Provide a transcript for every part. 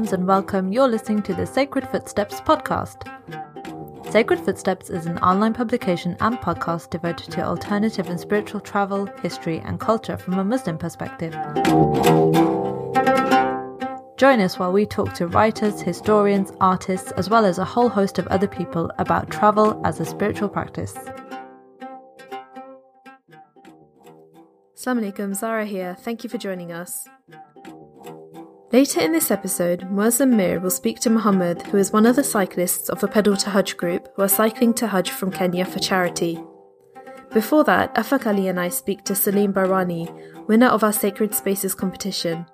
and welcome. You're listening to the Sacred Footsteps podcast. Sacred Footsteps is an online publication and podcast devoted to alternative and spiritual travel, history, and culture from a Muslim perspective. Join us while we talk to writers, historians, artists, as well as a whole host of other people about travel as a spiritual practice. Assalamu alaikum, Zara here. Thank you for joining us. Later in this episode, Muazzam Mir will speak to Muhammad, who is one of the cyclists of the Pedal to Hajj group who are cycling to Hajj from Kenya for charity. Before that, Afak Ali and I speak to Salim Barani, winner of our Sacred Spaces competition.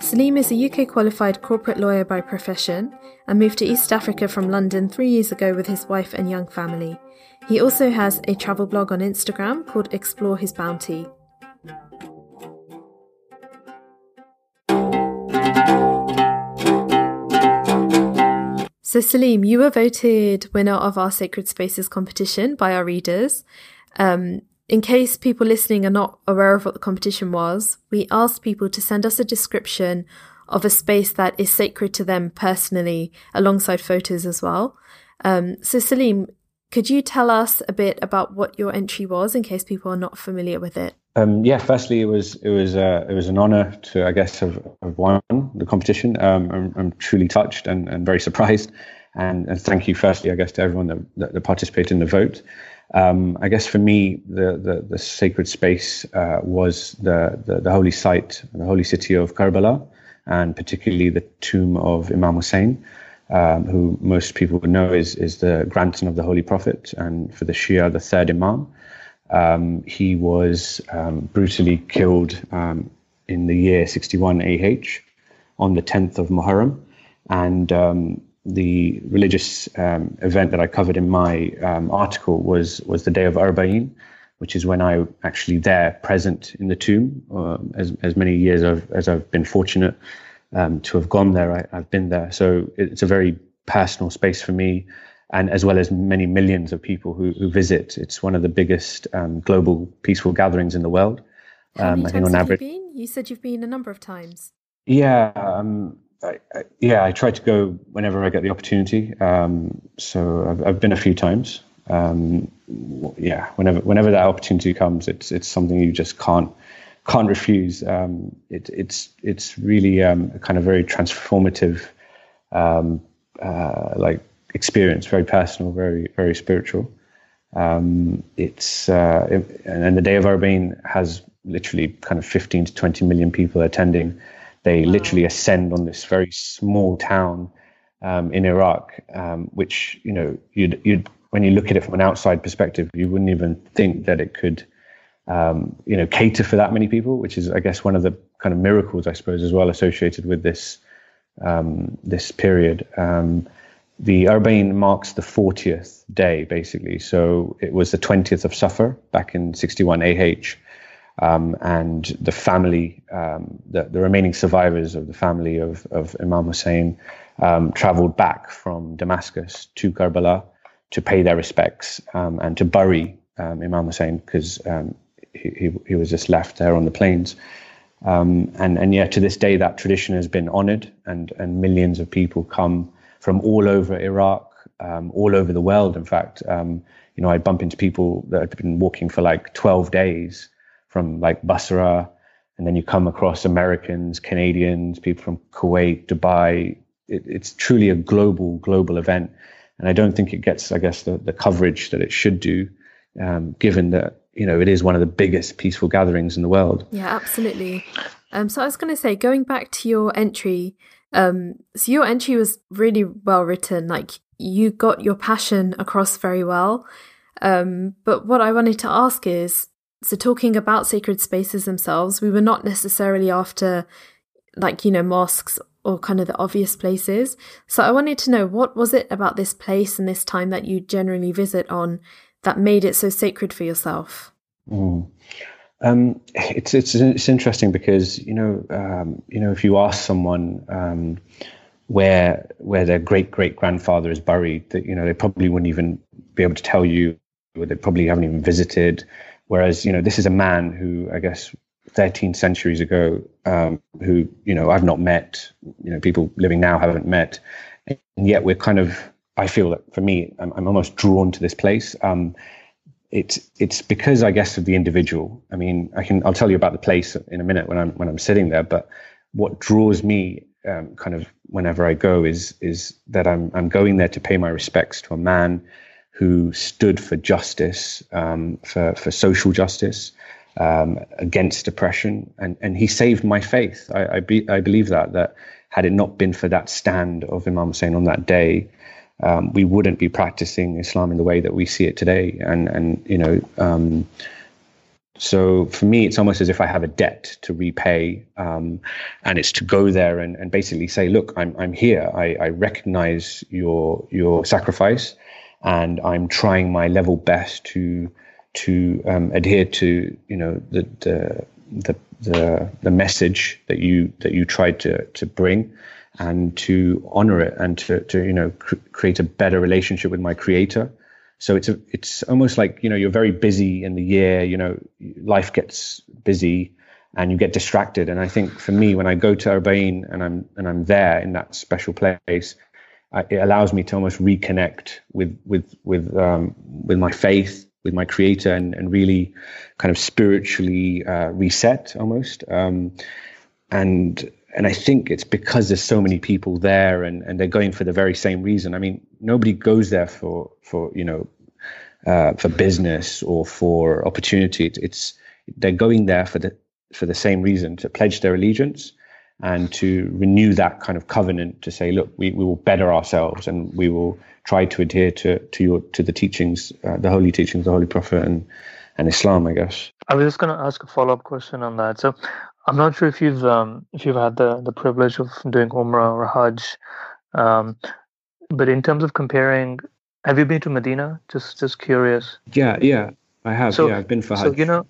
Salim is a UK qualified corporate lawyer by profession and moved to East Africa from London three years ago with his wife and young family. He also has a travel blog on Instagram called Explore His Bounty. So, Salim, you were voted winner of our Sacred Spaces competition by our readers. Um, in case people listening are not aware of what the competition was, we asked people to send us a description of a space that is sacred to them personally, alongside photos as well. Um, so, Salim, could you tell us a bit about what your entry was, in case people are not familiar with it? Um, yeah, firstly, it was it was uh, it was an honour to I guess have, have won the competition. Um, I'm, I'm, truly touched and, and very surprised, and, and, thank you firstly I guess to everyone that, that, that participated in the vote. Um, I guess for me the the, the sacred space uh, was the, the, the holy site, the holy city of Karbala, and particularly the tomb of Imam Hussein. Um, who most people would know is is the grandson of the Holy Prophet, and for the Shia, the third Imam. Um, he was um, brutally killed um, in the year 61 AH on the 10th of Muharram. And um, the religious um, event that I covered in my um, article was, was the day of Arba'in, which is when I actually there present in the tomb. Uh, as, as many years I've, as I've been fortunate to have gone there, I, I've been there. So it's a very personal space for me and as well as many millions of people who, who visit. It's one of the biggest um, global peaceful gatherings in the world. How um, many I think on average. You, been? you said you've been a number of times. Yeah, um, I, I, yeah. I try to go whenever I get the opportunity. Um, so I've, I've been a few times. Um, yeah, whenever whenever that opportunity comes, it's it's something you just can't can't refuse. Um, it, it's it's really a kind of very transformative, uh, like experience, very personal, very very spiritual. Um, it's uh, it, and the day of Arba'in has literally kind of 15 to 20 million people attending. They wow. literally ascend on this very small town um, in Iraq, um, which you know you'd you'd when you look at it from an outside perspective, you wouldn't even think that it could um, you know cater for that many people, which is I guess one of the kind of miracles I suppose as well associated with this um, this period. Um, the Arba'in marks the 40th day, basically. So it was the 20th of Safar back in 61 AH. And the family, um, the, the, remaining survivors of the family of, of Imam Hussein, um, traveled back from Damascus to Karbala to pay their respects and to bury Imam Hussein because he, he, was just left there on the plains. and, and yet, to this day, that tradition has been honored, and, and millions of people come from all over Iraq, um, all over the world. In fact, um, you know, I bump into people that have been walking for like 12 days from like Basra, and then you come across Americans, Canadians, people from Kuwait, Dubai. It, it's truly a global, global event, and I don't think it gets, I guess, the, the coverage that it should do, um, given that you know it is one of the biggest peaceful gatherings in the world. Yeah, absolutely. Um, so I was going to say, going back to your entry, um, so your entry was really well written. Like you got your passion across very well. Um, but what I wanted to ask is, so talking about sacred spaces themselves, we were not necessarily after, like you know, mosques or kind of the obvious places. So I wanted to know what was it about this place and this time that you generally visit on that made it so sacred for yourself. Mm. Um, it's it's it's interesting because you know um, you know if you ask someone um, where where their great great grandfather is buried, that you know they probably wouldn't even be able to tell you, or they probably haven't even visited. Whereas you know this is a man who I guess 13 centuries ago, um, who you know I've not met, you know, people living now haven't met, and yet we're kind of. I feel that for me, I'm, I'm almost drawn to this place. Um, it's it's because I guess of the individual. I mean, I can I'll tell you about the place in a minute when I'm when I'm sitting there. But what draws me um, kind of whenever I go is is that I'm I'm going there to pay my respects to a man who stood for justice, um, for for social justice, um, against oppression, and and he saved my faith. I I, be, I believe that that had it not been for that stand of Imam Hussein on that day, um, we wouldn't be practicing Islam in the way that we see it today. And and you know, um, so for me, it's almost as if I have a debt to repay, um, and it's to go there and, and basically say, look, I'm I'm here. I, I recognize your your sacrifice, and I'm trying my level best to to um, adhere to you know the the the the, the message that you that you tried to to bring and to honor it and to, to you know cr- create a better relationship with my creator. So it's a, it's almost like you know you're very busy in the year you know life gets busy and you get distracted. And i think for me when i go to Arbaeen and i'm and i'm there in that special place it allows me to almost reconnect with with with um, with my faith with my creator and, and really kind of spiritually uh, reset almost. Um, and and I think it's because there's so many people there and, and they're going for the very same reason. I mean, nobody goes there for for you know uh, for business or for opportunity. It's they're going there for the for the same reason to pledge their allegiance and to renew that kind of covenant to say, look, we, we will better ourselves and we will try to adhere to to your to the teachings, uh, the holy teachings, the Holy Prophet and and Islam, I guess. I was just going to ask a follow up question on that. So, I'm not sure if you've um, if you've had the the privilege of doing Umrah or Hajj, um, but in terms of comparing, have you been to Medina? Just just curious. Yeah, yeah, I have. So, yeah, I've been for Hajj. So you know,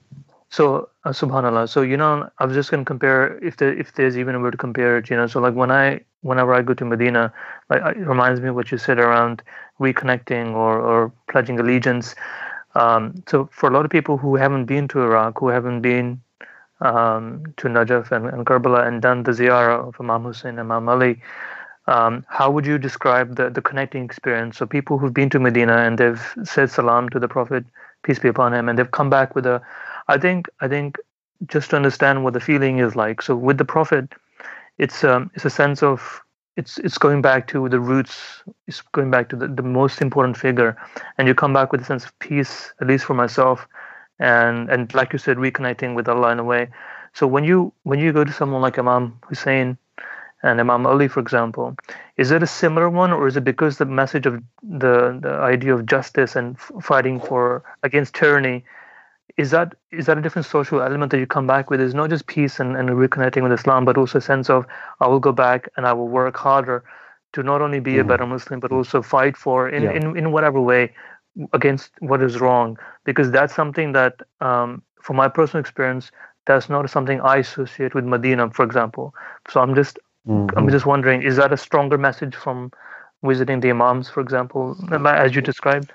so uh, Subhanallah. So you know, I was just going to compare if there if there's even a way to compare it. You know, so like when I whenever I go to Medina, like it reminds me of what you said around reconnecting or or pledging allegiance. Um, so for a lot of people who haven't been to Iraq, who haven't been um, to Najaf and, and Karbala and done the ziyarah of Imam Hussein and Imam Ali, um, how would you describe the, the connecting experience? So people who've been to Medina and they've said salam to the Prophet, peace be upon him, and they've come back with a, I think, I think, just to understand what the feeling is like. So with the Prophet, it's um, it's a sense of it's it's going back to the roots. It's going back to the, the most important figure, and you come back with a sense of peace, at least for myself, and and like you said, reconnecting with Allah in a way. So when you when you go to someone like Imam Hussein and Imam Ali, for example, is it a similar one, or is it because the message of the the idea of justice and fighting for against tyranny? Is that is that a different social element that you come back with? Is not just peace and, and reconnecting with Islam, but also a sense of I will go back and I will work harder to not only be mm. a better Muslim, but also fight for in, yeah. in, in whatever way against what is wrong because that's something that um, from my personal experience that's not something i associate with medina for example so i'm just mm-hmm. i'm just wondering is that a stronger message from visiting the imams for example as you described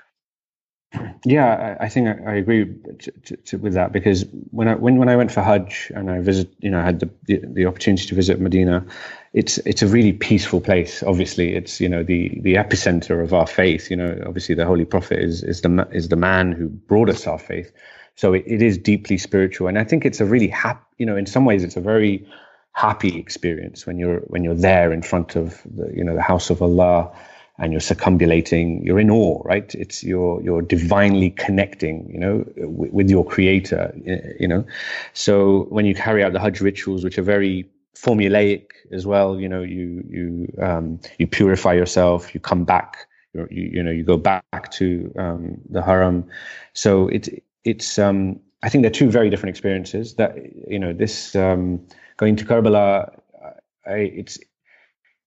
yeah, I, I think I, I agree to, to, to, with that because when I when, when I went for Hajj and I visit, you know, I had the, the, the opportunity to visit Medina. It's it's a really peaceful place. Obviously, it's you know the the epicenter of our faith. You know, obviously the Holy Prophet is is the is the man who brought us our faith. So it, it is deeply spiritual, and I think it's a really happy. You know, in some ways, it's a very happy experience when you're when you're there in front of the you know the house of Allah and you're circumambulating, you're in awe, right? It's you're you're divinely connecting, you know, with, with your creator, you know. So when you carry out the Hajj rituals, which are very formulaic as well, you know, you you um, you purify yourself, you come back, you you know, you go back to um, the Haram. So it's it's um, I think they're two very different experiences. That you know, this um, going to Karbala, I, it's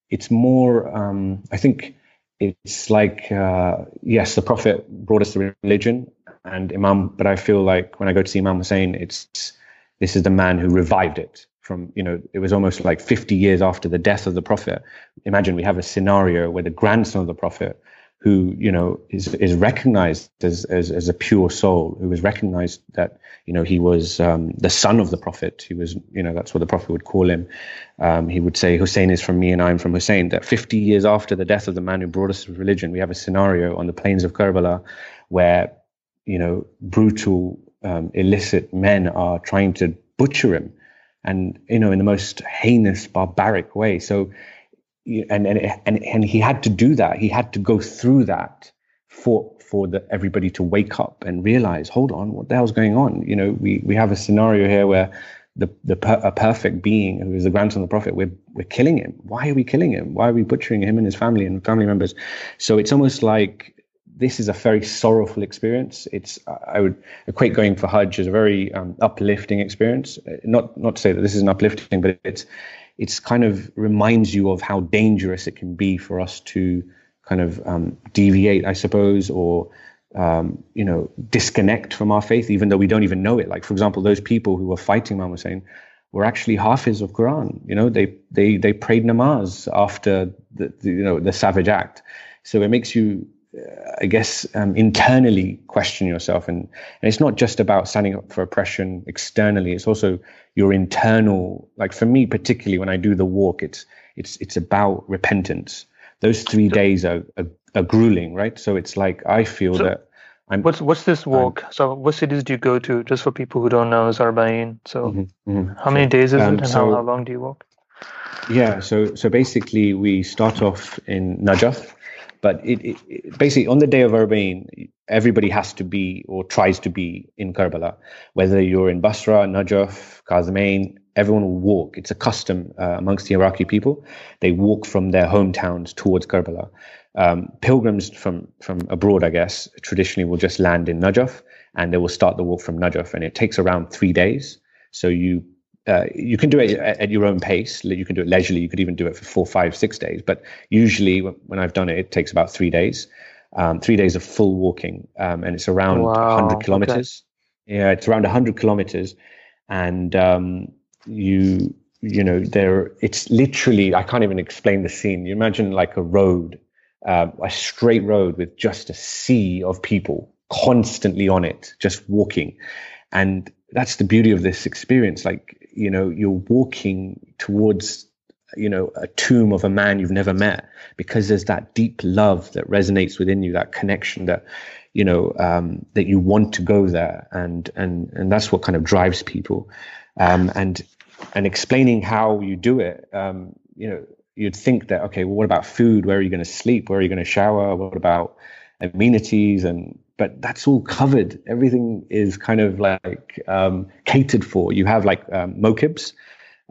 it's more. Um, I think it's like uh, yes, the Prophet brought us the religion and Imam, but I feel like when I go to see Imam Hussein, it's this is the man who revived it from you know it was almost like 50 years after the death of the Prophet. Imagine we have a scenario where the grandson of the Prophet, who you know is is recognized as as, as a pure soul, who was recognized that you know he was um, the son of the prophet. He was you know that's what the prophet would call him. Um, he would say Hussein is from me and I'm from Hussein. That 50 years after the death of the man who brought us religion, we have a scenario on the plains of Karbala where you know brutal um, illicit men are trying to butcher him, and you know in the most heinous barbaric way. So and and and and he had to do that. He had to go through that for for the everybody to wake up and realize, hold on, what the hell's going on? You know, we we have a scenario here where the the a perfect being who is the grandson of the prophet, we're we're killing him. Why are we killing him? Why are we butchering him and his family and family members? So it's almost like this is a very sorrowful experience. It's I would equate going for Hajj as a very um, uplifting experience. Not not to say that this is an uplifting, but it's it's kind of reminds you of how dangerous it can be for us to kind of um, deviate, I suppose, or um, you know, disconnect from our faith, even though we don't even know it. Like, for example, those people who were fighting Imam Hussein were actually Hafiz of Quran. You know, they they they prayed namaz after the, the you know the savage act. So it makes you I guess, um, internally question yourself. And, and it's not just about standing up for oppression externally. It's also your internal, like for me, particularly when I do the walk, it's, it's, it's about repentance. Those three days are, are, are grueling, right? So it's like, I feel so that I'm, what's, what's this walk? I'm, so what cities do you go to? Just for people who don't know, Zarbain. So mm-hmm, mm-hmm. how many days is um, it and so, how, how long do you walk? Yeah, so so basically we start off in Najaf, but it, it, it, basically on the day of Arbaeen, everybody has to be or tries to be in Karbala, whether you're in Basra, Najaf, Kazimain, everyone will walk. It's a custom uh, amongst the Iraqi people. They walk from their hometowns towards Karbala. Um, pilgrims from from abroad, I guess, traditionally will just land in Najaf and they will start the walk from Najaf, and it takes around three days. So you uh, you can do it at, at, your own pace. You can do it leisurely. You could even do it for four, five, six days. But usually, when I've done it, it takes about three days. Um, three days of full walking, um, and it's around wow. 100 kilometers. Okay. Yeah, it's around 100 kilometers, and um, you you know there it's literally I can't even explain the scene. You imagine like a road, uh, a straight road with just a sea of people constantly on it, just walking, and that's the beauty of this experience. Like you know you're walking towards you know a tomb of a man you've never met because there's that deep love that resonates within you that connection that you know um, that you want to go there. And and and that's what kind of drives people. Um, and and explaining how you do it um, you know you'd think that okay well what about food? Where are you going to sleep? Where are you going to shower? What about amenities? And but that's all covered. Everything is kind of like um, catered for. You have like um, mokibs,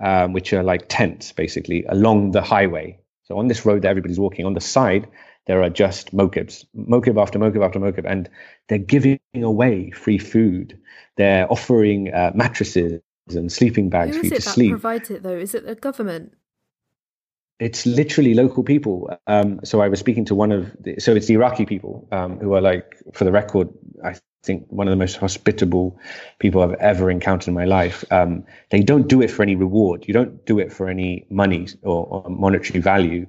um, which are like tents basically along the highway. So on this road that everybody's walking, on the side there are just mokibs, mokib after mokib after mokib, and they're giving away free food. They're offering uh, mattresses and sleeping bags Who for you to sleep. Who provides it though? Is it the government? It's literally local people. Um, so I was speaking to one of the, so it's the Iraqi people um, who are like, for the record, I think one of the most hospitable people I've ever encountered in my life. Um, they don't do it for any reward. You don't do it for any money or, or, monetary value.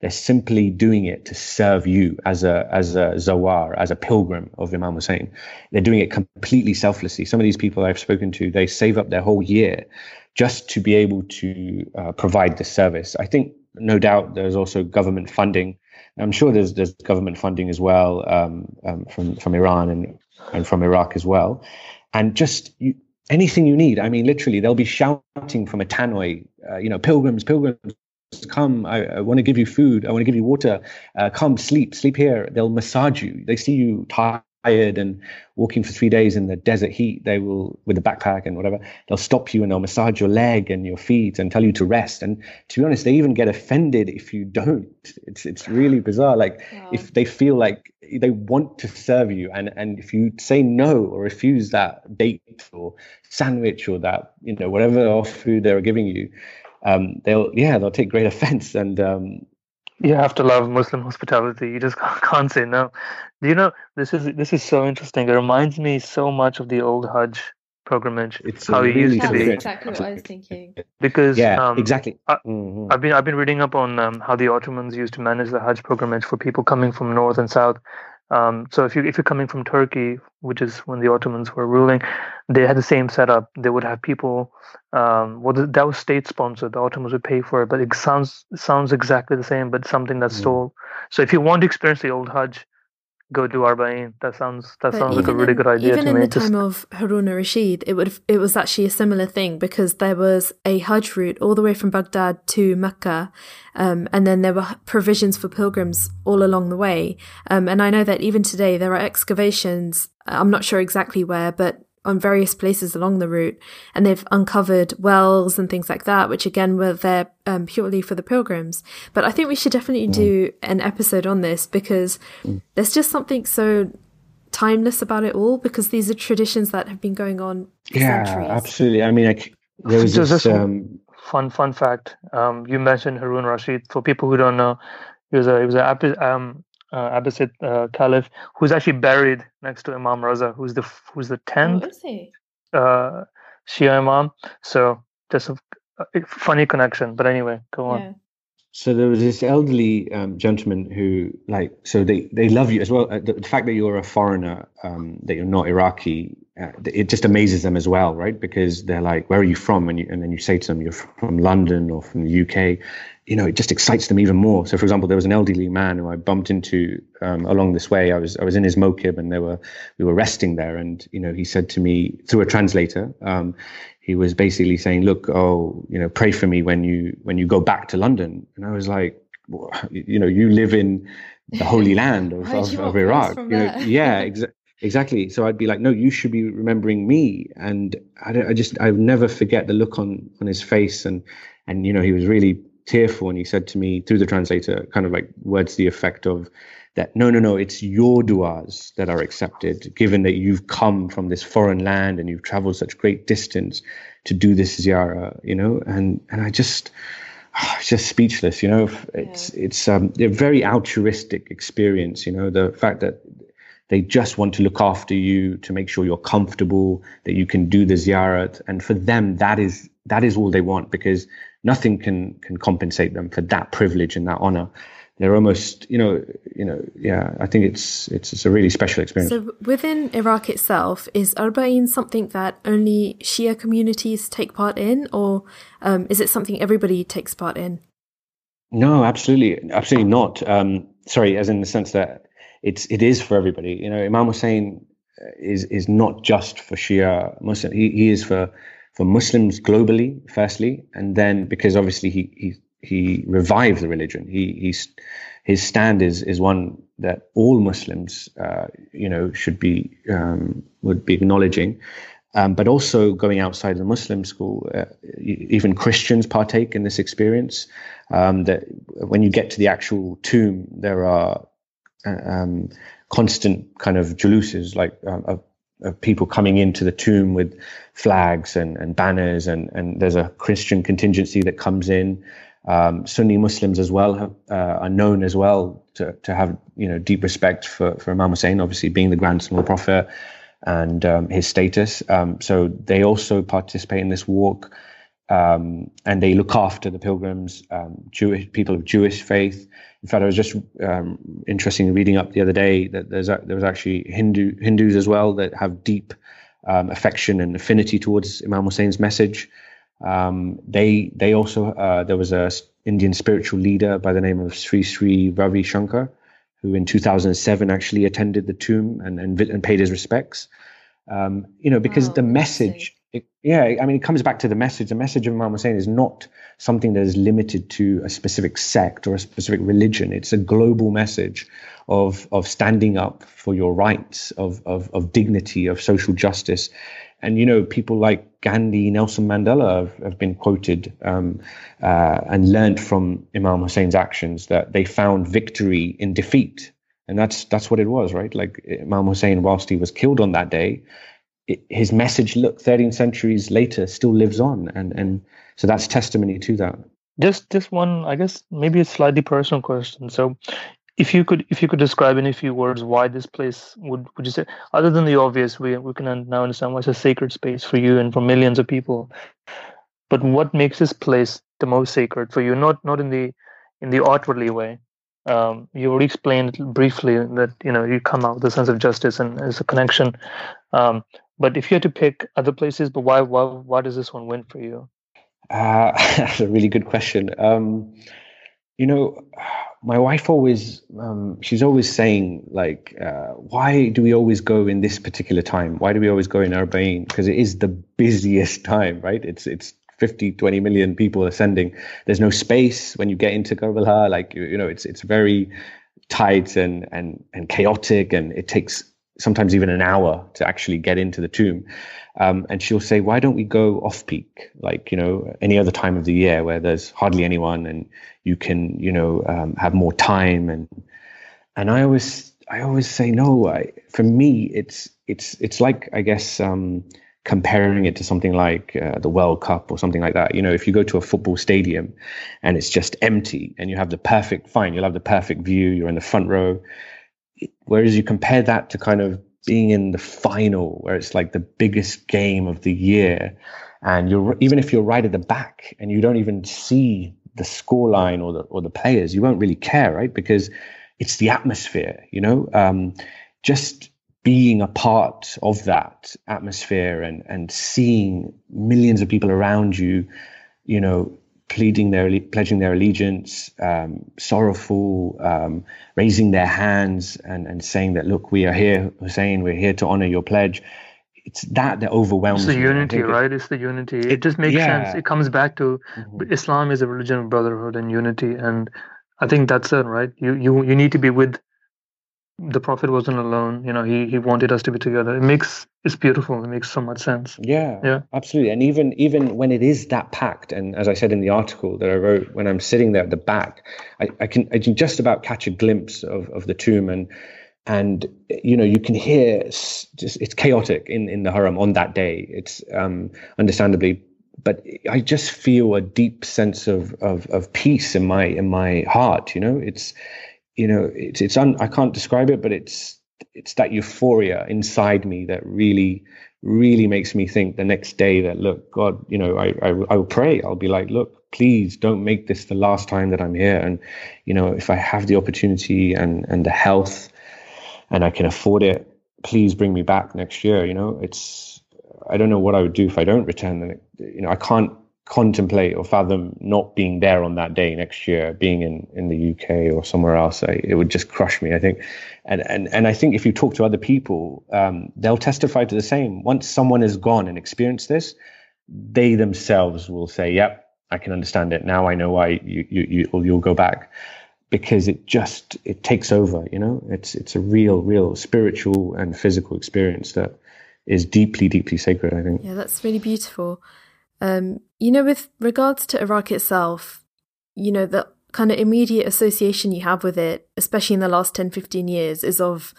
They're simply doing it to serve you as a as a zawar, as a pilgrim of Imam Hussein. They're doing it completely selflessly. Some of these people I've spoken to, they save up their whole year just to be able to uh, provide the service. I think no doubt there's also government funding. I'm sure there's there's government funding as well um, um, from from Iran and and from Iraq as well, and just you, anything you need. I mean, literally, they'll be shouting from a tannoy, uh, you know, pilgrims, pilgrims, come. I, I want to give you food. I want to give you water. Uh, come, sleep, sleep here. They'll massage you. They see you tired tired and walking for three days in the desert heat, they will, with a backpack and whatever, they'll stop you and they'll massage your leg and your feet and tell you to rest. And to be honest, they even get offended if you don't. It's it's really bizarre. Like wow. if they feel like they want to serve you, and and if you say no or refuse that date or sandwich or that you know whatever off food they're giving you, um, they'll yeah they'll take great offense and um, you have to love Muslim hospitality. You just can't say no. Do you know this is this is so interesting. It reminds me so much of the old Hajj pilgrimage, It's how a it used to be. exactly what I was thinking. Because Yeah, um, exactly. I- Mhm. I've been I've been reading up on um, how the Ottomans used to manage the Hajj pilgrimage for people coming from north and south. Um, so if you if you're coming from Turkey, which is when the Ottomans were ruling, they had the same setup. They would have people. Um, well, that was state sponsored. The Ottomans would pay for it, but it sounds sounds exactly the same, but something that's Mm. So if you want to experience the old Hajj, go do Arba'in. That sounds that But sounds like a really in- good idea Even to in me. the Just- time of Harun al-Rashid, it would it was actually a similar thing because there was a Hajj route all the way from Baghdad to Mecca, um, and then there were provisions for pilgrims all along the way. Um, and I know that even today there are excavations. I'm not sure exactly where, but on various places along the route, and they've uncovered wells and things like that, which again were there um, purely for the pilgrims. But I think we should definitely do an episode on this because there's just something so timeless about it all because these are traditions that have been going on for Yeah, centuries. absolutely. I mean, like there was So this. this- Um, fun fun fact. Um, you mentioned Harun Rashid. For people who don't know, he was a he was an Abba- um, uh, Abbasid uh, caliph who's actually buried next to Imam Raza, who's the who's the Oh, tenth is uh, Shia Imam. So just a, a funny connection. But anyway, go on. Yeah. So there was this elderly um, gentleman who, like, so they they love you as well. Uh, the, the fact that you're a foreigner, um, that you're not Iraqi, uh, it just amazes them as well, right? Because they're like, "Where are you from?" And you, and then you say to them, "You're from London or from the UK." You know, it just excites them even more. So, for example, there was an elderly man who I bumped into um, along this way. I was I was in his mokib, and they were we were resting there, and you know, he said to me through a translator. Um, he was basically saying, "Look, oh, you know, pray for me when you when you go back to London." And I was like, well, you know, you live in the Holy Land of, of, of Iraq. You know, yeah, exa- exactly. So I'd be like, no, you should be remembering me. And I, don't, I just, I'll never forget the look on on his face, and and you know, he was really tearful, and he said to me through the translator, kind of like words to the effect of that no no no it's your du'as that are accepted given that you've come from this foreign land and you've traveled such great distance to do this ziyarah you know? And and i just ah, just speechless you know? It's it's um a very altruistic experience you know? The fact that they just want to look after you to make sure you're comfortable that you can do the ziyarat and for them that is that is all they want because nothing can can compensate them for that privilege and that honor. They're almost you know you know yeah i think it's it's, it's a really special experience. So within Iraq itself, is Arba'in something that only Shia communities take part in, or um, is it something everybody takes part in? no absolutely absolutely not. Um sorry as in the sense that it's it is for everybody. You know imam hussein is is not just for shia muslim he, he is for for muslims globally firstly and then because obviously he he he revived the religion he he's his stand is is one that all muslims uh, you know should be um, would be acknowledging um, but also going outside the Muslim school, uh, even Christians partake in this experience. Um, that when you get to the actual tomb, there are uh, um, constant kind of juluses, like um, of, people coming into the tomb with flags and, and banners, and, and there's a Christian contingency that comes in. Um, Sunni Muslims as well have, uh, are known as well to, to have you know deep respect for, for Imam Hussein, obviously being the grandson of the Prophet and um, his status. Um, so they also participate in this walk, um, and they look after the pilgrims, um, Jewish people of Jewish faith. In fact, I was just um, interested in reading up the other day that there's a, there was actually Hindu Hindus as well that have deep um, affection and affinity towards Imam Hussein's message. Um, they they also uh, there was a Indian spiritual leader by the name of Sri Sri Ravi Shankar who in 2007 actually attended the tomb and, and, and paid his respects. Um, you know, because Wow, the message, it, yeah, I mean, it comes back to the message. The message of Imam Hussein is not something that is limited to a specific sect or a specific religion. It's a global message of of standing up for your rights, of of, of dignity, of social justice. And you know, people like Gandhi, Nelson Mandela have, have been quoted um, uh, and learned from Imam Hussein's actions that they found victory in defeat, and that's that's what it was, right? Like Imam Hussein, whilst he was killed on that day, it, his message, look, 13 centuries later, still lives on, and and so that's testimony to that. Just just one, I guess maybe a slightly personal question. So, if you could if you could describe in a few words why this place would would you say other than the obvious we we can now understand why it's a sacred space for you and for millions of people but what makes this place the most sacred for you not not in the in the outwardly way um, you already explained briefly that you know you come out with a sense of justice and as a connection um, but if you had to pick other places but why why why does this one win for you? Uh, that's a really good question. Um, you know my wife always um, she's always saying like uh, why do we always go in this particular time? Why do we always go in Arbaeen because it is the busiest time right? It's it's 50 20 million people ascending. There's no space when you get into Karbala like you, you know it's it's very tight and and and chaotic and it takes sometimes even an hour to actually get into the tomb um, and she'll say why don't we go off peak like you know any other time of the year where there's hardly anyone and you can you know um, have more time and and i always i always say no I, for me it's it's it's like i guess um, comparing it to something like uh, the World Cup or something like that. You know, if you go to a football stadium and it's just empty and you have the perfect, fine, you'll have the perfect view, you're in the front row. Whereas you compare that to kind of being in the final where it's like the biggest game of the year and you're even if you're right at the back and you don't even see the scoreline or the or the players, you won't really care, right? Because it's the atmosphere, you know. Um, just being a part of that atmosphere and and seeing millions of people around you, you know, pleading their pledging their allegiance, um, sorrowful, um, raising their hands and and saying that look, we are here, Hussein, we're here to honor your pledge. It's that that overwhelms. It's the unity, right? It's the unity. It, it just makes yeah. sense. It comes back to mm-hmm. Islam is a religion of brotherhood and unity, and I think that's it, right? You you you need to be with the prophet wasn't alone. You know he he wanted us to be together. It makes it's beautiful. It makes so much sense. Yeah yeah. absolutely. And even even when it is that packed and as i said in the article that i wrote when i'm sitting there at the back i, I can i can just about catch a glimpse of of the tomb and and you know you can hear just it's chaotic in in the haram on that day. It's um understandably but i just feel a deep sense of of of peace in my in my heart you know? It's you know, it's it's un, I can't describe it, but it's it's that euphoria inside me that really really makes me think the next day that look god you know I, I i will pray. I'll be like look please don't make this the last time that i'm here. And you know if i have the opportunity and and the health and i can afford it please bring me back next year. You know it's i don't know what i would do if i don't return then you know i can't contemplate or fathom not being there on that day next year, being in, in the UK or somewhere else. I, it would just crush me, I think. And, and, and I think if you talk to other people, um, they'll testify to the same. Once someone has gone and experienced this, they themselves will say, yep, I can understand it. Now I know why you, you, you, you'll go back because it just, it takes over, you know, it's, it's a real, real spiritual and physical experience that is deeply, deeply sacred, I think. Yeah, that's really beautiful. Um, you know, with regards to Iraq itself, you know, the kind of immediate association you have with it, especially in the last 10, 15 years, is of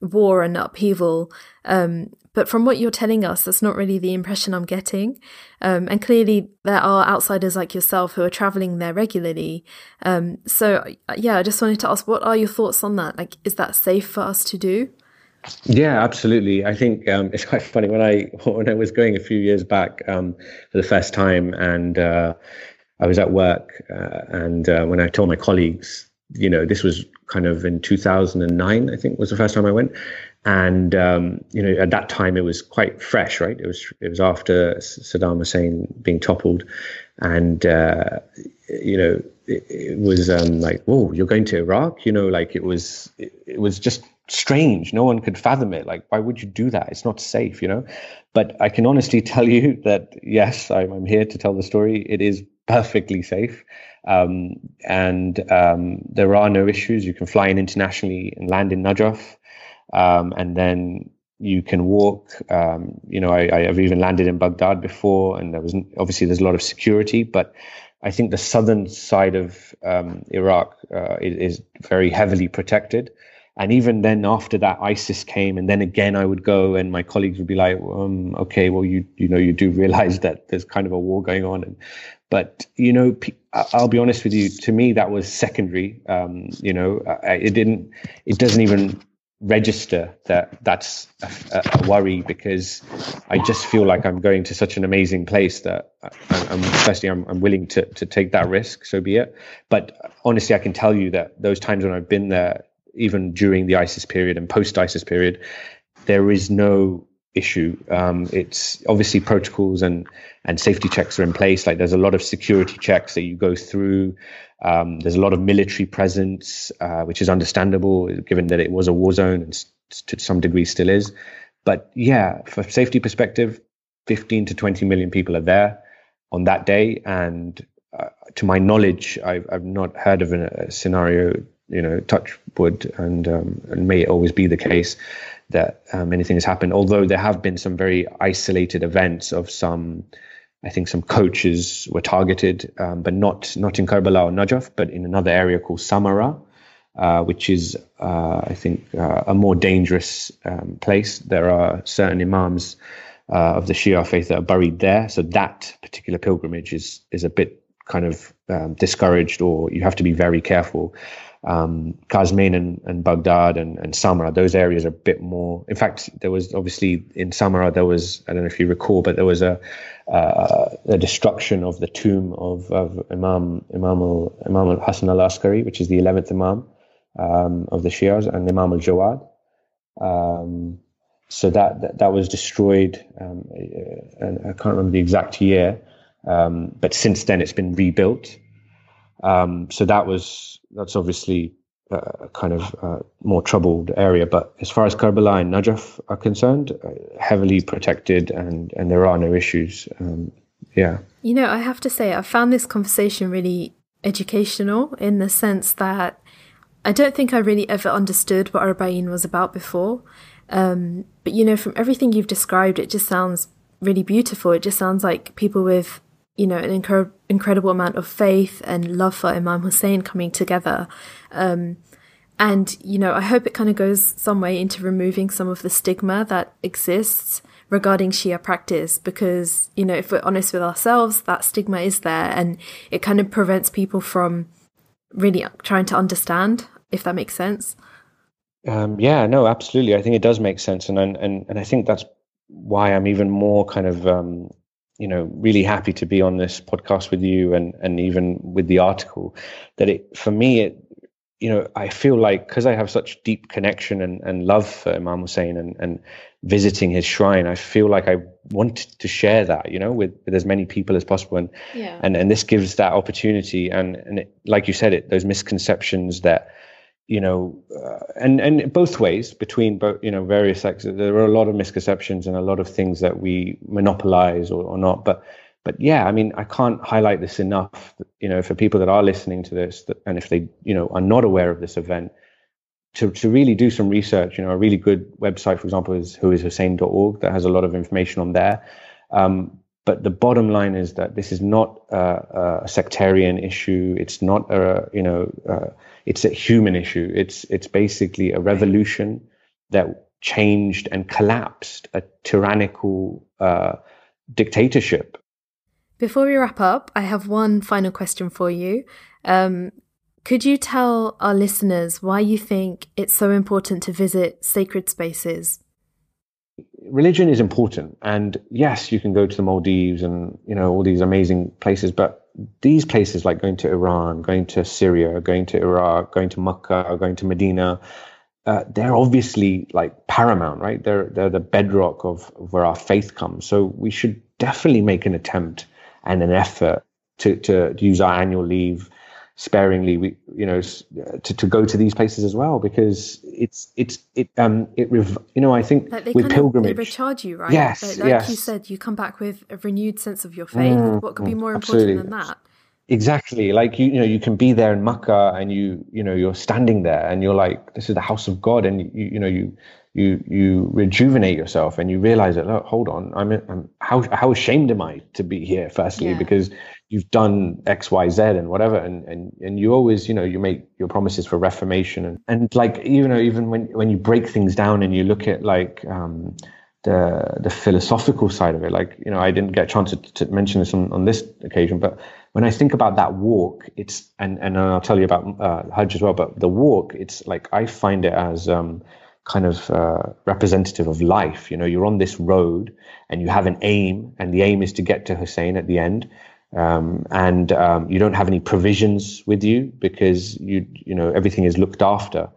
war and upheaval. Um, but from what you're telling us, that's not really the impression I'm getting. Um, and clearly, there are outsiders like yourself who are traveling there regularly. Um, so, yeah, I just wanted to ask, what are your thoughts on that? Like, is that safe for us to do? Yeah, absolutely. I think um, it's quite funny when I when I was going a few years back um, for the first time, and uh, I was at work, uh, and uh, when I told my colleagues, you know, this was kind of in 2009, I think was the first time I went, and um, you know, at that time it was quite fresh, right? It was it was after Saddam Hussein being toppled, and uh, you know, it, it was um, like, whoa, you're going to Iraq, you know, like it was it, it was just strange. No one could fathom it. Like, why would you do that? It's not safe, you know? But I can honestly tell you that, yes, I'm, I'm here to tell the story. It is perfectly safe. Um, and um, there are no issues. You can fly in internationally and land in Najaf. Um, and then you can walk. Um, you know, I, I, have even landed in Baghdad before, and there was obviously there's a lot of security, but I think the southern side of um, Iraq uh, is, is, very heavily protected. And even then, after that, ISIS came, and then again, I would go, and my colleagues would be like, um, "Okay, well, you you know, you do realize that there's kind of a war going on." And But you know, I'll be honest with you. To me, that was secondary. Um, you know, it didn't. It doesn't even register that that's a, a, worry because I just feel like I'm going to such an amazing place that I'm, firstly I'm, I'm willing to to take that risk. So be it. But honestly, I can tell you that those times when I've been there, even during the ISIS period and post ISIS period, there is no issue. Um, it's obviously protocols and and safety checks are in place. Like there's a lot of security checks that you go through. Um, there's a lot of military presence, uh, which is understandable given that it was a war zone and to some degree still is. But yeah, for safety perspective, 15 to 20 million people are there on that day, and uh, to my knowledge, I've, I've not heard of a, a scenario. You know, touch wood, and um, and may it always be the case that um, anything has happened. Although there have been some very isolated events of some, I think some coaches were targeted, um, but not not in Karbala or Najaf, but in another area called Samarra, uh, which is uh, I think uh, a more dangerous um, place. There are certain imams uh, of the Shia faith that are buried there, so that particular pilgrimage is is a bit kind of um, discouraged, or you have to be very careful um, Kazimain and, and Baghdad and, and Samarra, those areas are a bit more. In fact, there was obviously in Samarra, there was, I don't know if you recall, but there was a, uh, a destruction of the tomb of, of Imam, Imam, al, Imam al Hassan al Askari, which is the 11th Imam um, of the Shias, and Imam al Jawad. Um, so that, that, that was destroyed, um, and I can't remember the exact year, um, but since then it's been rebuilt. Um, so that was that's obviously a kind of uh, more troubled area. But as far as Karbala and Najaf are concerned, uh, heavily protected, and and there are no issues. Um, yeah. You know, I have to say, I found this conversation really educational in the sense that I don't think I really ever understood what Arba'in was about before. Um, but you know, from everything you've described, it just sounds really beautiful. It just sounds like people with you know, an incre- incredible amount of faith and love for Imam Hussein coming together. Um, and, you know, I hope it kind of goes some way into removing some of the stigma that exists regarding Shia practice because, you know, if we're honest with ourselves, that stigma is there and it kind of prevents people from really trying to understand, if that makes sense. Um, yeah, no, absolutely. I think it does make sense. And, and, and I think that's why I'm even more kind of um, you know really happy to be on this podcast with you and and even with the article that it for me it you know i feel like because i have such deep connection and, and love for imam hussein and and visiting his shrine i feel like i want to share that you know with, with as many people as possible and yeah. and and this gives that opportunity and and it, like you said it those misconceptions that you know, uh, and and both ways between both you know various sectors. There are a lot of misconceptions and a lot of things that we monopolize or, or not. But but yeah, I mean, I can't highlight this enough. You know, for people that are listening to this, that, and if they you know are not aware of this event, to to really do some research. You know, a really good website, for example, is whoishussein.org that has a lot of information on there. Um, but the bottom line is that this is not a, a sectarian issue. It's not a you know. Uh, it's a human issue. It's it's basically a revolution that changed and collapsed a tyrannical uh, dictatorship. Before we wrap up, I have one final question for you. Um, could you tell our listeners why you think it's so important to visit sacred spaces? Religion is important, and yes, you can go to the Maldives and you know all these amazing places, but these places like going to Iran, going to Syria, going to Iraq, going to Mecca, going to Medina, uh, they're obviously like paramount, right? They're they're the bedrock of, of, where our faith comes. So we should definitely make an attempt and an effort to to use our annual leave sparingly we you know to, to go to these places as well because it's it's it um it rev- you know i think like with pilgrimage of, they recharge you right yes like, like yes. you said you come back with a renewed sense of your faith mm, what could be more absolutely. important than that exactly like you you know you can be there in makkah and you you know you're standing there and you're like this is the house of god and you you know you you you rejuvenate yourself and you realize that oh, hold on I'm, I'm how how ashamed am I to be here firstly yeah. because you've done X Y Z and whatever and and and you always you know you make your promises for reformation and and like you know even when when you break things down and you look at like um the the philosophical side of it. Like you know, I didn't get a chance to, to mention this on, on this occasion, but when I think about that walk, it's and and I'll tell you about uh, Hajj as well. But the walk, it's like I find it as um, kind of uh, representative of life. You know, you're on this road and you have an aim, and the aim is to get to Hussein at the end. Um, and um, you don't have any provisions with you because you you know everything is looked after,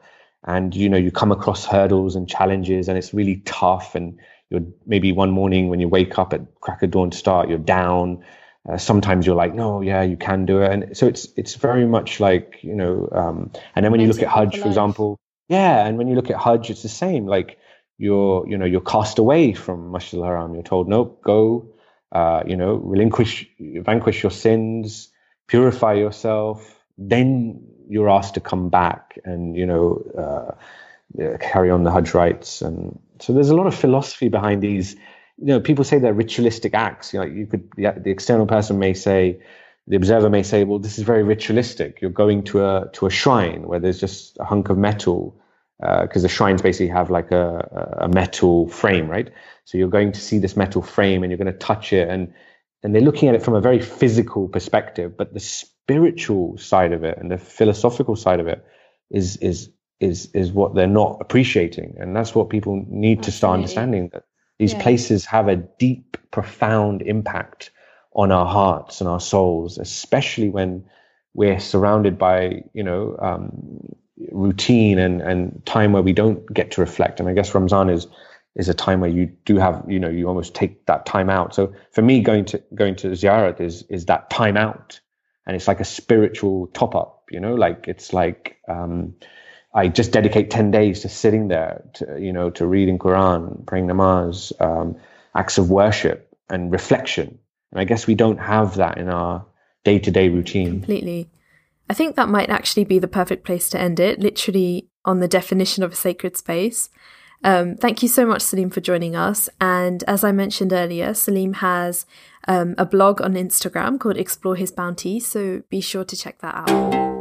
and you know you come across hurdles and challenges, and it's really tough. And you're maybe one morning when you wake up at crack of dawn to start, you're down. Uh, sometimes you're like, no, yeah, you can do it, and so it's it's very much like you know. Um, and then when you look at Hajj, for example, yeah, and when you look at Hajj, it's the same. Like you're, you know, you're cast away from Masjid al-Haram. You're told, nope, go, uh, you know, relinquish, vanquish your sins, purify yourself. Then you're asked to come back and, you know, uh, carry on the Hajj rites. And so there's a lot of philosophy behind these. You know, people say they're ritualistic acts. You know, you could, the, the external person may say, the observer may say, well, this is very ritualistic. You're going to a to a shrine where there's just a hunk of metal, because uh, the shrines basically have like a, a metal frame, right? So you're going to see this metal frame and you're going to touch it, and and they're looking at it from a very physical perspective. But the spiritual side of it and the philosophical side of it is is is is what they're not appreciating, and that's what people need Absolutely. to start understanding that these yeah. places have a deep, profound impact on our hearts and our souls, especially when we're surrounded by, you know, um, routine and, and time where we don't get to reflect. And I guess Ramzan is is a time where you do have, you know, you almost take that time out. So for me, going to going to ziyarat is is that time out, and it's like a spiritual top up. You know, like it's like um, I just dedicate ten days to sitting there, to you know, to reading Quran, praying namaz, um, acts of worship and reflection and I guess we don't have that in our day to day routine. Completely. I think that might actually be the perfect place to end it, literally on the definition of a sacred space. Um, thank you so much, Salim, for joining us. And as I mentioned earlier, Salim has um, a blog on Instagram called Explore His Bounty, so be sure to check that out.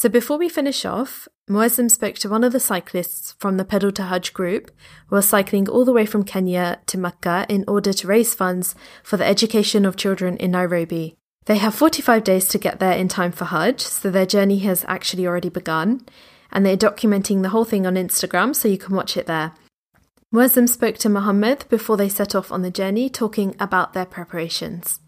So before we finish off, Muazzam spoke to one of the cyclists from the Pedal to Hajj group who are cycling all the way from Kenya to Mecca in order to raise funds for the education of children in Nairobi. They have 45 days to get there in time for Hajj, so their journey has actually already begun, and they're documenting the whole thing on Instagram so you can watch it there. Muazzam spoke to Muhammad before they set off on the journey, talking about their preparations.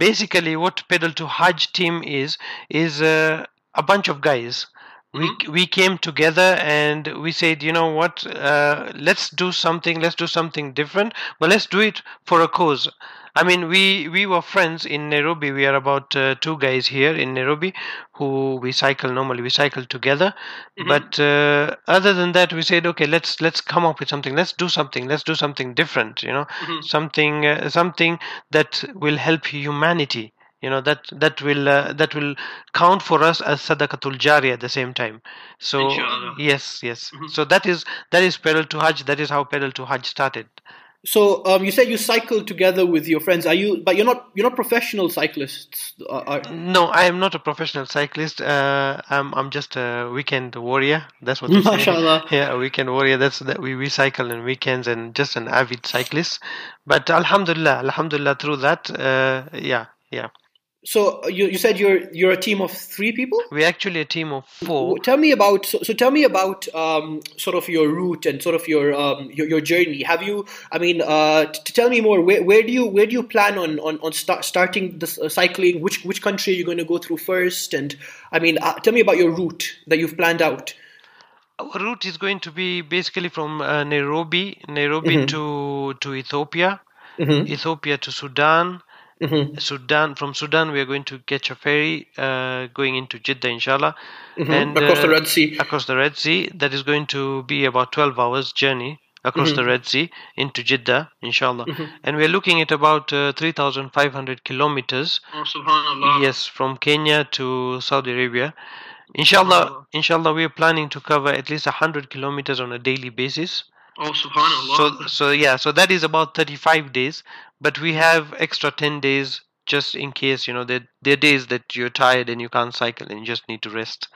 Basically what pedal to hajj team is is uh, a bunch of guys. We mm-hmm. we came together and we said you know what? Uh, let's do something let's do something different but let's do it for a cause I mean, we we were friends in Nairobi. We are about uh, two guys here in Nairobi who we cycle normally. We cycle together, mm-hmm. but uh, other than that, we said, okay, let's let's come up with something. Let's do something. Let's do something different. You know, mm-hmm. something uh, something that will help humanity you know that that will uh, that will count for us as sadaqatul jari at the same time so Inshallah. yes yes mm-hmm. so that is that is pedal to hajj that is how pedal to hajj started so um, you said you cycle together with your friends. Are you? But you're not. You're not professional cyclists. Are... No, I am not a professional cyclist. Uh, I'm. I'm just a weekend warrior. That's what. Mashallah. Yeah, a weekend warrior. That's that. We we cycle on weekends and just an avid cyclist. But Alhamdulillah, Alhamdulillah. Through that, uh, yeah, yeah. So uh, you, you said you're you're a team of three people. We're actually a team of four. Tell me about so, so tell me about um, sort of your route and sort of your um, your, your journey. Have you? I mean, uh, to tell me more. Where, where do you where do you plan on on, on start, starting the uh, cycling? Which which country are you going to go through first? And I mean, uh, tell me about your route that you've planned out. Our route is going to be basically from uh, Nairobi, Nairobi mm-hmm. to to Ethiopia, mm-hmm. Ethiopia to Sudan Mm-hmm. Sudan from Sudan we are going to catch a ferry uh, going into Jeddah inshallah. Mm-hmm. and across uh, the Red Sea. across the Red Sea. That is going to be about 12 hours journey across mm-hmm. the Red Sea into Jeddah inshallah. Mm-hmm. and we are looking at about uh, 3500 kilometers. Oh, yes from Kenya to Saudi Arabia. Inshallah inshallah we are planning to cover at least 100 kilometers on a daily basis Oh, subhanallah. So, so yeah, so that is about 35 days, but we have extra 10 days just in case you know there there are days that you're tired and you can't cycle and you just need to rest.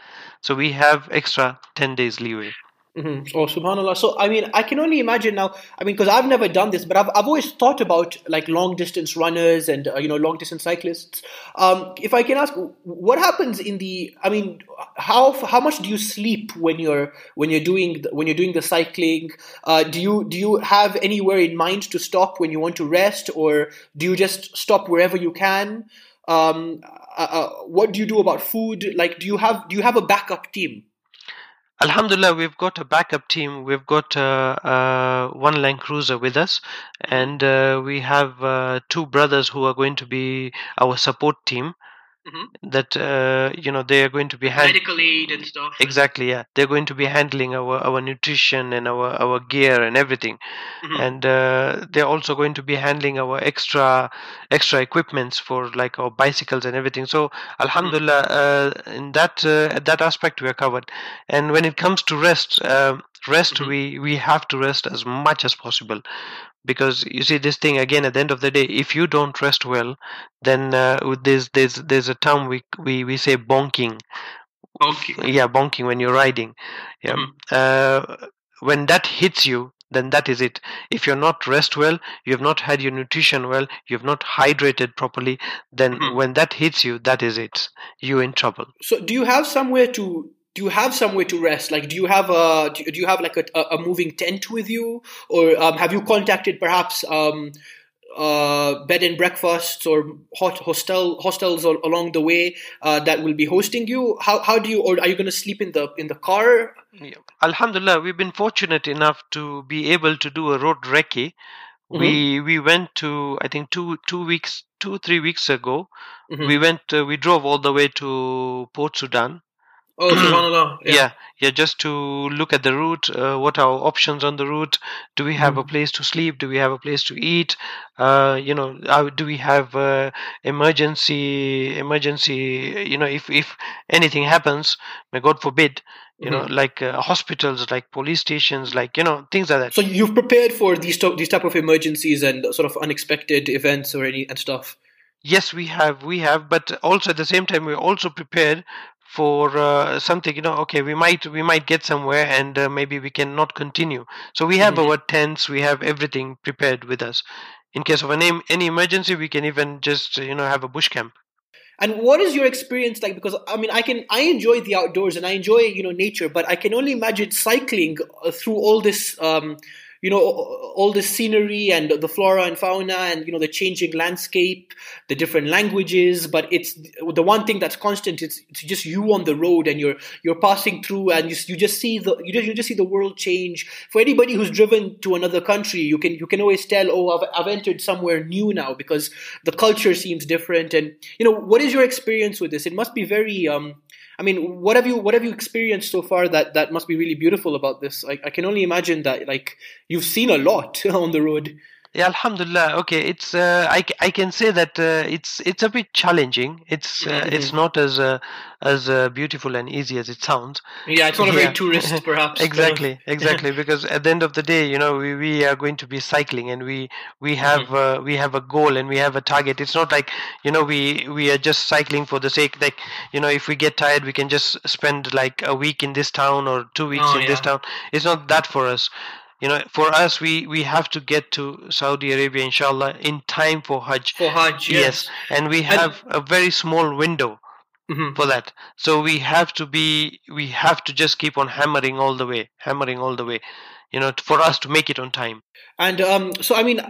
So we have extra ten days leeway. Mm-hmm. Oh, subhanallah. So, I mean, I can only imagine now. I mean, because I've never done this, but I've, I've always thought about like long distance runners and uh, you know long distance cyclists. Um, if I can ask, what happens in the? I mean, how how much do you sleep when you're when you're doing when you're doing the cycling? Uh, do you do you have anywhere in mind to stop when you want to rest, or do you just stop wherever you can? Um, uh, uh what do you do about food? Like, do you have do you have a backup team? Alhamdulillah, we've got a backup team. We've got uh, uh, one Land Cruiser with us, and uh, we have uh, two brothers who are going to be our support team. Mm-hmm. That uh, you know they are going to be hand- medical aid and stuff. Exactly, yeah. They're going to be handling our our nutrition and our our gear and everything, mm-hmm. and uh, they're also going to be handling our extra extra equipments for like our bicycles and everything. So Alhamdulillah, mm-hmm. uh, in that uh, that aspect we are covered. And when it comes to rest, uh, rest mm-hmm. we we have to rest as much as possible. Because you see this thing again at the end of the day if you don't rest well then uh, there's there's there's a term we we, we say bonking. Bonking. Yeah bonking when you're riding. Yeah. Mm-hmm. uh, when that hits you then that is it. If you're not rest well you have not had your nutrition well you have not hydrated properly then mm-hmm. when that hits you that is it. You're in trouble. So do you have somewhere to do you have somewhere to rest? Like, do you have a do you have like a, a moving tent with you, or um, have you contacted perhaps um, uh, bed and breakfasts or hot hostel hostels along the way uh, that will be hosting you? How how do you or are you going to sleep in the in the car? Yeah. Alhamdulillah, we've been fortunate enough to be able to do a road recce. Mm-hmm. We we went to I think two two weeks two three weeks ago. Mm-hmm. We went uh, we drove all the way to Port Sudan Oh, subhanallah. Yeah. yeah, yeah. Just to look at the route. Uh, what are our options on the route? Do we have mm. a place to sleep? Do we have a place to eat? Uh, you know, uh, do we have uh, emergency? Emergency. You know, if if anything happens, may God forbid. You mm-hmm. know, like uh, hospitals, like police stations, like you know, things like that. So you've prepared for these to- these type of emergencies and sort of unexpected events or any and stuff yes we have we have but also at the same time we're also prepared for uh, something you know okay we might we might get somewhere and uh, maybe we can not continue. So we have mm-hmm. our tents we have everything prepared with us. In case of any any emergency we can even just you know have a bush camp. And what is your experience like? Because i mean i can i enjoy the outdoors and i enjoy you know nature but i can only imagine cycling uh, through all this um, you know all the scenery and the flora and fauna and you know the changing landscape the different languages but it's the one thing that's constant it's, it's just you on the road and you're you're passing through and you, you just see the you just, you just see the world change. For anybody who's driven to another country you can you can always tell oh I've, I've entered somewhere new now because the culture seems different. And you know what is your experience with this? It must be very um I mean, what have you what have you experienced so far that that must be really beautiful about this? I, I can only imagine that like you've seen a lot on the road. Yeah, Alhamdulillah. Okay, it's uh, I, I can say that uh, it's it's a bit challenging. It's uh, mm-hmm. it's not as uh, as uh, beautiful and easy as it sounds. Yeah, it's not a very tourist, perhaps. exactly, exactly. because at the end of the day, you know, we, we are going to be cycling, and we we have mm-hmm. Uh, we have a goal and we have a target. It's not like you know we we are just cycling for the sake. Like you know, if we get tired, we can just spend like a week in this town or two weeks oh, in yeah. this town. It's not that for us you know for us we we have to get to saudi arabia inshallah in time for hajj. For hajj yes, yes. and we have and, a very small window mm-hmm. for that. So we have to be we have to just keep on hammering all the way hammering all the way you know for us to make it on time. And um, so i mean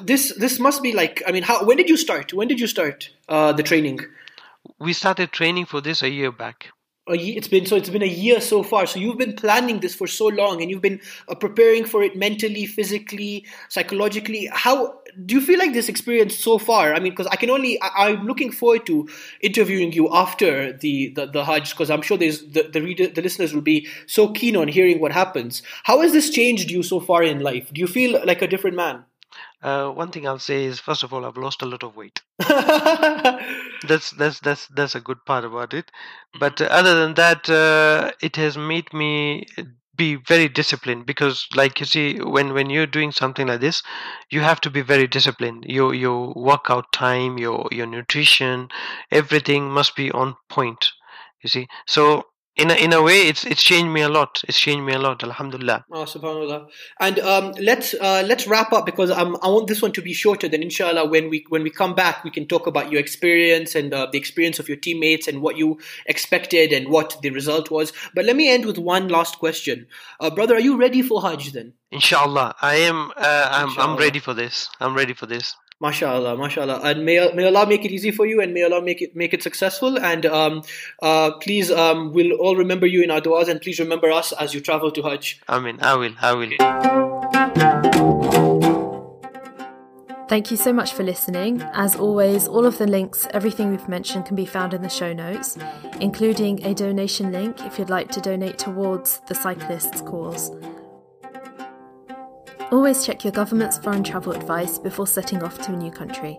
this this must be like i mean how when did you start? When did you start uh, the training? We started training for this a year back it's been so it's been a year so far. So you've been planning this for so long and you've been uh, preparing for it mentally physically psychologically. How do you feel like this experience so far? I mean because i can only I, am looking forward to interviewing you after the the, the hajj because i'm sure there's the the, reader, the listeners will be so keen on hearing what happens. How has this changed you so far in life? Do you feel like a different man uh, one thing I'll say is, first of all, I've lost a lot of weight. that's that's that's that's a good part about it. But uh, other than that, uh, it has made me be very disciplined because like you see when when you're doing something like this you have to be very disciplined your your workout time your your nutrition everything must be on point you see so in a, in a way it's it's changed me a lot. It's changed me a lot alhamdulillah. Oh, subhanallah. And um, let's uh, let's wrap up because um, i want this one to be shorter then inshallah when we when we come back we can talk about your experience and uh, the experience of your teammates and what you expected and what the result was. But let me end with one last question. Uh, brother are you ready for hajj then? Inshallah. I am uh, I'm, I'm ready for this. I'm ready for this MashaAllah, MashaAllah. And may, may Allah make it easy for you and may Allah make it make it successful. And um, uh, please, um, we'll all remember you in our du'as and please remember us as you travel to Hajj. Amen. I will. I will. Thank you so much for listening. As always, all of the links, everything we've mentioned can be found in the show notes, including a donation link if you'd like to donate towards the cyclists' cause. Always check your government's foreign travel advice before setting off to a new country.